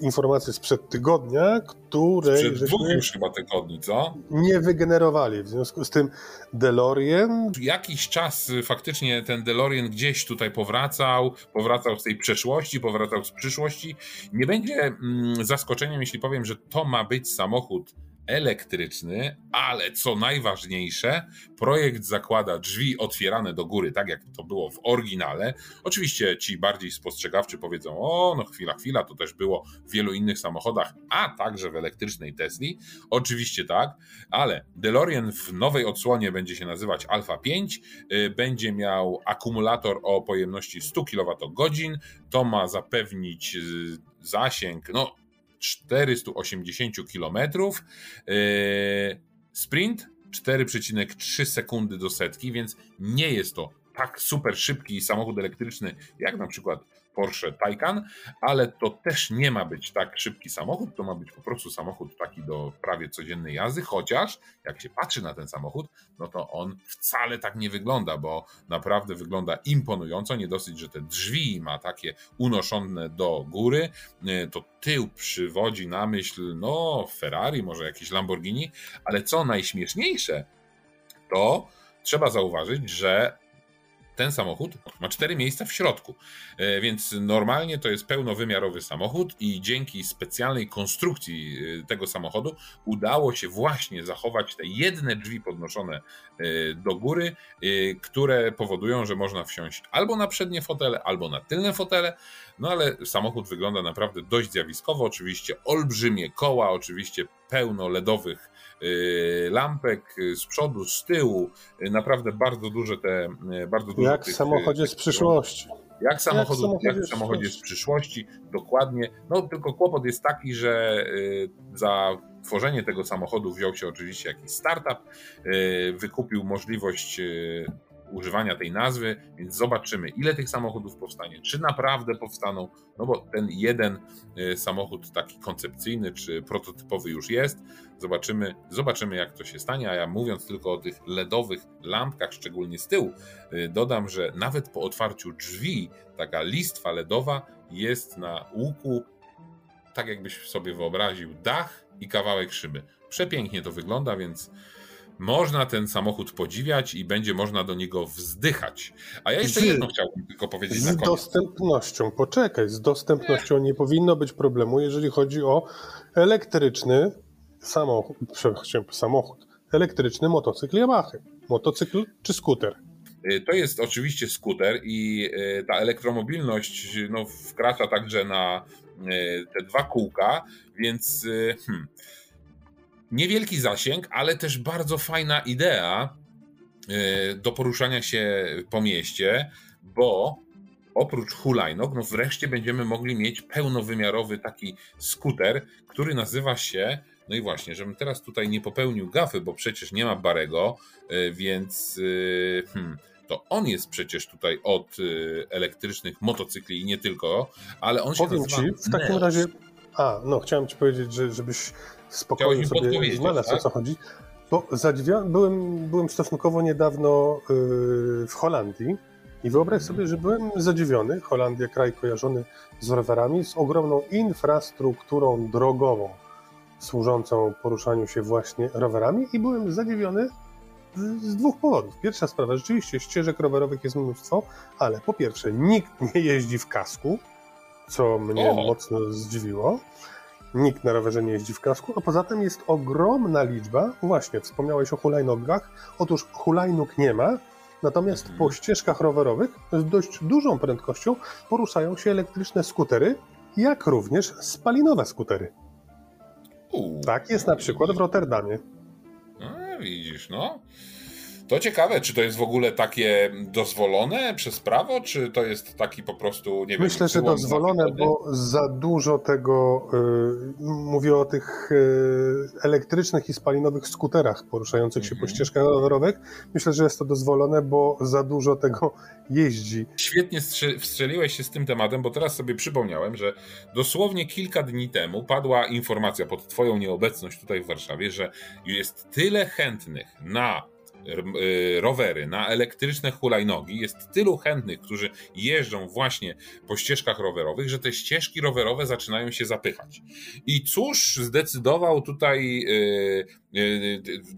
informację sprzed tygodnia, której... Sprzed dwóch już chyba tygodni, co? Nie wygenerowali. W związku z tym DeLorean... Jakiś czas y, faktycznie ten DeLorean gdzieś tutaj powracał, powracał z tej przeszłości, powracał z przyszłości. Nie będzie mm, zaskoczeniem, jeśli powiem, że to ma być samochód elektryczny, ale co najważniejsze, projekt zakłada drzwi otwierane do góry, tak jak to było w oryginale. Oczywiście ci bardziej spostrzegawczy powiedzą: O, no chwila, chwila, to też było w wielu innych samochodach, a także w elektrycznej Tesli. Oczywiście tak, ale DeLorean w nowej odsłonie będzie się nazywać Alpha 5, y, będzie miał akumulator o pojemności 100 kWh. To ma zapewnić y, zasięg, no 480 km. Yy, sprint 4,3 sekundy do setki, więc nie jest to tak super szybki samochód elektryczny jak na przykład Porsche Taycan, ale to też nie ma być tak szybki samochód, to ma być po prostu samochód taki do prawie codziennej jazdy, chociaż jak się patrzy na ten samochód, no to on wcale tak nie wygląda, bo naprawdę wygląda imponująco, nie dosyć, że te drzwi ma takie unoszone do góry, y, to tył przywodzi na myśl, no Ferrari, może jakieś Lamborghini, ale co najśmieszniejsze, to trzeba zauważyć, że ten samochód ma cztery miejsca w środku, e, więc normalnie to jest pełnowymiarowy samochód i dzięki specjalnej konstrukcji e, tego samochodu udało się właśnie zachować te jedne drzwi podnoszone e, do góry, które powodują, że można wsiąść albo na przednie fotele, albo na tylne fotele, no ale samochód wygląda naprawdę dość zjawiskowo, oczywiście olbrzymie koła, oczywiście pełno LEDowych lampek z przodu, z tyłu. Naprawdę bardzo duże te. Bardzo duże Jak w samochodzie z przyszłości. Jak, samochodu, jak w samochodzie z przyszłości, dokładnie. No tylko kłopot jest taki, że za tworzenie tego samochodu wziął się oczywiście jakiś startup, wykupił możliwość używania tej nazwy, więc zobaczymy, ile tych samochodów powstanie, czy naprawdę powstaną, no bo ten jeden y, samochód taki koncepcyjny czy prototypowy już jest. Zobaczymy, zobaczymy jak to się stanie, a ja mówiąc tylko o tych LEDowych lampkach, szczególnie z tyłu, y, dodam, że nawet po otwarciu drzwi taka listwa LEDowa jest na łuku, tak jakbyś sobie wyobraził, dach i kawałek szyby. Przepięknie to wygląda, więc można ten samochód podziwiać i będzie można do niego wzdychać. A ja jeszcze z, jedno chciałbym tylko powiedzieć z na koniec. Z dostępnością, poczekaj, z dostępnością nie powinno być problemu, jeżeli chodzi o elektryczny samochód, samochód elektryczny motocykl Yamaha. Motocykl czy skuter? Y, to jest oczywiście skuter i y, ta elektromobilność no, wkracza także na y, te dwa kółka, więc hmm, Niewielki zasięg, ale też bardzo fajna idea e, do poruszania się po mieście, bo oprócz hulajnóg, no wreszcie będziemy mogli mieć pełnowymiarowy taki skuter, który nazywa się, no i właśnie, żebym teraz tutaj nie popełnił gafy, bo przecież nie ma Barego, e, więc e, hmm, to on jest przecież tutaj od elektrycznych motocykli i nie tylko, ale on się Powiem nazywa ci, w takim razie, a, no chciałem ci powiedzieć, że, żebyś spokojnie sobie znalazł tak? o co chodzi. Bo zadziwia... byłem, byłem stosunkowo niedawno yy, w Holandii i wyobraź sobie, że byłem zadziwiony. Holandia, kraj kojarzony z rowerami, z ogromną infrastrukturą drogową służącą poruszaniu się właśnie rowerami i byłem zadziwiony z dwóch powodów. Pierwsza sprawa, rzeczywiście ścieżek rowerowych jest mnóstwo, ale po pierwsze nikt nie jeździ w kasku, co mnie o. mocno zdziwiło. Nikt na rowerze nie jeździ w kasku, a poza tym jest ogromna liczba, właśnie wspomniałeś o hulajnogach, otóż hulajnóg nie ma, natomiast po ścieżkach rowerowych z dość dużą prędkością poruszają się elektryczne skutery, jak również spalinowe skutery. Tak jest na przykład w Rotterdamie. No, widzisz, no. To ciekawe, czy to jest w ogóle takie dozwolone przez prawo, czy to jest taki po prostu, nie wiem... Myślę, że dozwolone, bo za dużo tego, y, mówię o tych y, elektrycznych i spalinowych skuterach poruszających się po mhm. ścieżkach rowerowych. Myślę, że jest to dozwolone, bo za dużo tego jeździ. Świetnie wstrzeliłeś się z tym tematem, bo teraz sobie przypomniałem, że dosłownie kilka dni temu padła informacja pod twoją nieobecność tutaj w Warszawie, że jest tyle chętnych na rowery, na elektryczne hulajnogi jest tylu chętnych, którzy jeżdżą właśnie po ścieżkach rowerowych, że te ścieżki rowerowe zaczynają się zapychać. I cóż zdecydował tutaj y, Y,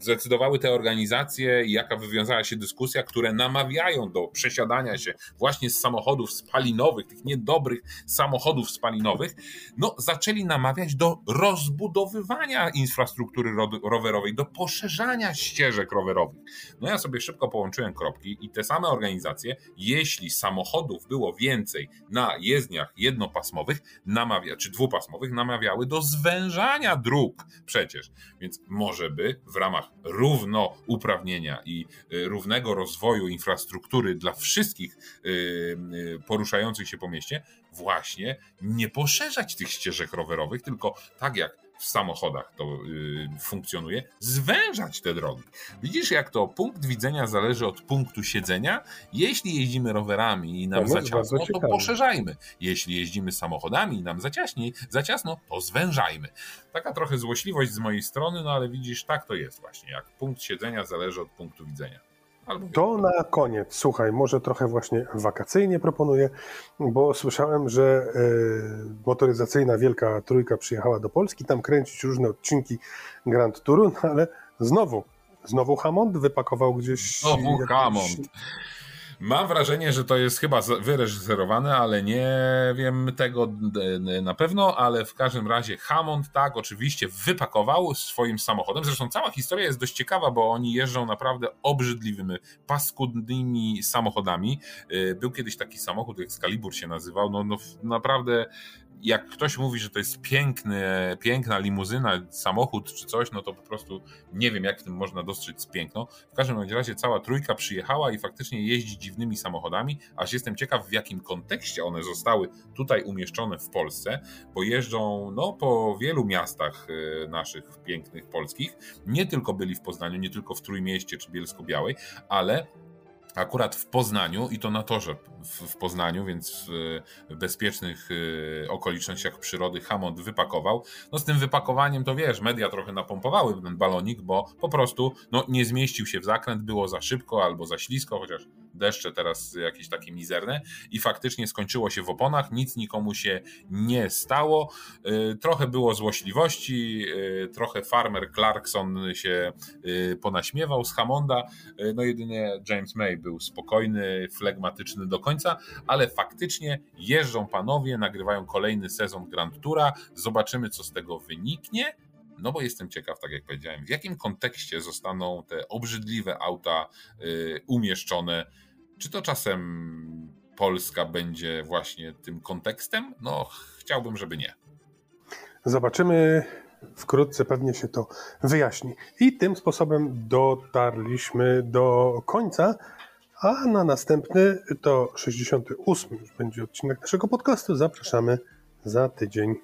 zdecydowały te organizacje i jaka wywiązała się dyskusja, które namawiają do przesiadania się właśnie z samochodów spalinowych, tych niedobrych samochodów spalinowych, no zaczęli namawiać do rozbudowywania infrastruktury rowerowej, do poszerzania ścieżek rowerowych. No ja sobie szybko połączyłem kropki i te same organizacje, jeśli samochodów było więcej na jezdniach jednopasmowych, namawia, czy dwupasmowych, namawiały do zwężania dróg przecież. Więc może żeby w ramach równouprawnienia i y, równego rozwoju infrastruktury dla wszystkich y, y, poruszających się po mieście, właśnie nie poszerzać tych ścieżek rowerowych, tylko tak jak w samochodach to yy, funkcjonuje, zwężać te drogi. Widzisz, jak to punkt widzenia zależy od punktu siedzenia? Jeśli jeździmy rowerami i nam za ciasno, to poszerzajmy. Jeśli jeździmy samochodami i nam za, ciaśniej, za ciasno, to zwężajmy. Taka trochę złośliwość z mojej strony, no ale widzisz, tak to jest właśnie. Jak punkt siedzenia zależy od punktu widzenia. To na koniec, słuchaj, może trochę właśnie wakacyjnie proponuję, bo słyszałem, że y, motoryzacyjna Wielka Trójka przyjechała do Polski, tam kręcić różne odcinki Grand Touru, no ale znowu, znowu Hammond wypakował gdzieś... Znowu jakiś... Hammond. Mam wrażenie, że to jest chyba wyreżyserowane, ale nie wiem tego na pewno, ale w każdym razie Hammond tak oczywiście wypakował swoim samochodem. Zresztą cała historia jest dość ciekawa, bo oni jeżdżą naprawdę obrzydliwymi, paskudnymi samochodami. Y, był kiedyś taki samochód, Excalibur się nazywał, no, no naprawdę jak ktoś mówi, że to jest piękny, piękna limuzyna, samochód czy coś, no to po prostu nie wiem, jak w tym można dostrzec piękno. W każdym razie cała trójka przyjechała i faktycznie jeździ dziwnymi samochodami, aż jestem ciekaw, w jakim kontekście one zostały tutaj umieszczone w Polsce, bo jeżdżą no, po wielu miastach y, naszych pięknych polskich. Nie tylko byli w Poznaniu, nie tylko w Trójmieście czy Bielsko-Białej, ale akurat w Poznaniu i to na torze w, Poznaniu, więc w bezpiecznych y, okolicznościach przyrody Hammond wypakował. No z tym wypakowaniem to wiesz, media trochę napompowały ten balonik, bo po prostu no, nie zmieścił się w zakręt, było za szybko albo za ślisko, chociaż deszcze teraz jakieś takie mizerne i faktycznie skończyło się w oponach, nic nikomu się nie stało. Y, trochę było złośliwości, y, trochę farmer Clarkson się y, ponaśmiewał z Hammonda, no jedynie James May był spokojny, flegmatyczny do końca, ale faktycznie jeżdżą panowie, nagrywają kolejny sezon Grand Toura, zobaczymy co z tego wyniknie. No bo jestem ciekaw, tak jak powiedziałem, w jakim kontekście zostaną te obrzydliwe auta umieszczone czy to czasem Polska będzie właśnie tym kontekstem? No, chciałbym, żeby nie. Zobaczymy. Wkrótce pewnie się to wyjaśni. I tym sposobem dotarliśmy do końca. A na następny to 68 już będzie odcinek naszego podcastu. Zapraszamy za tydzień.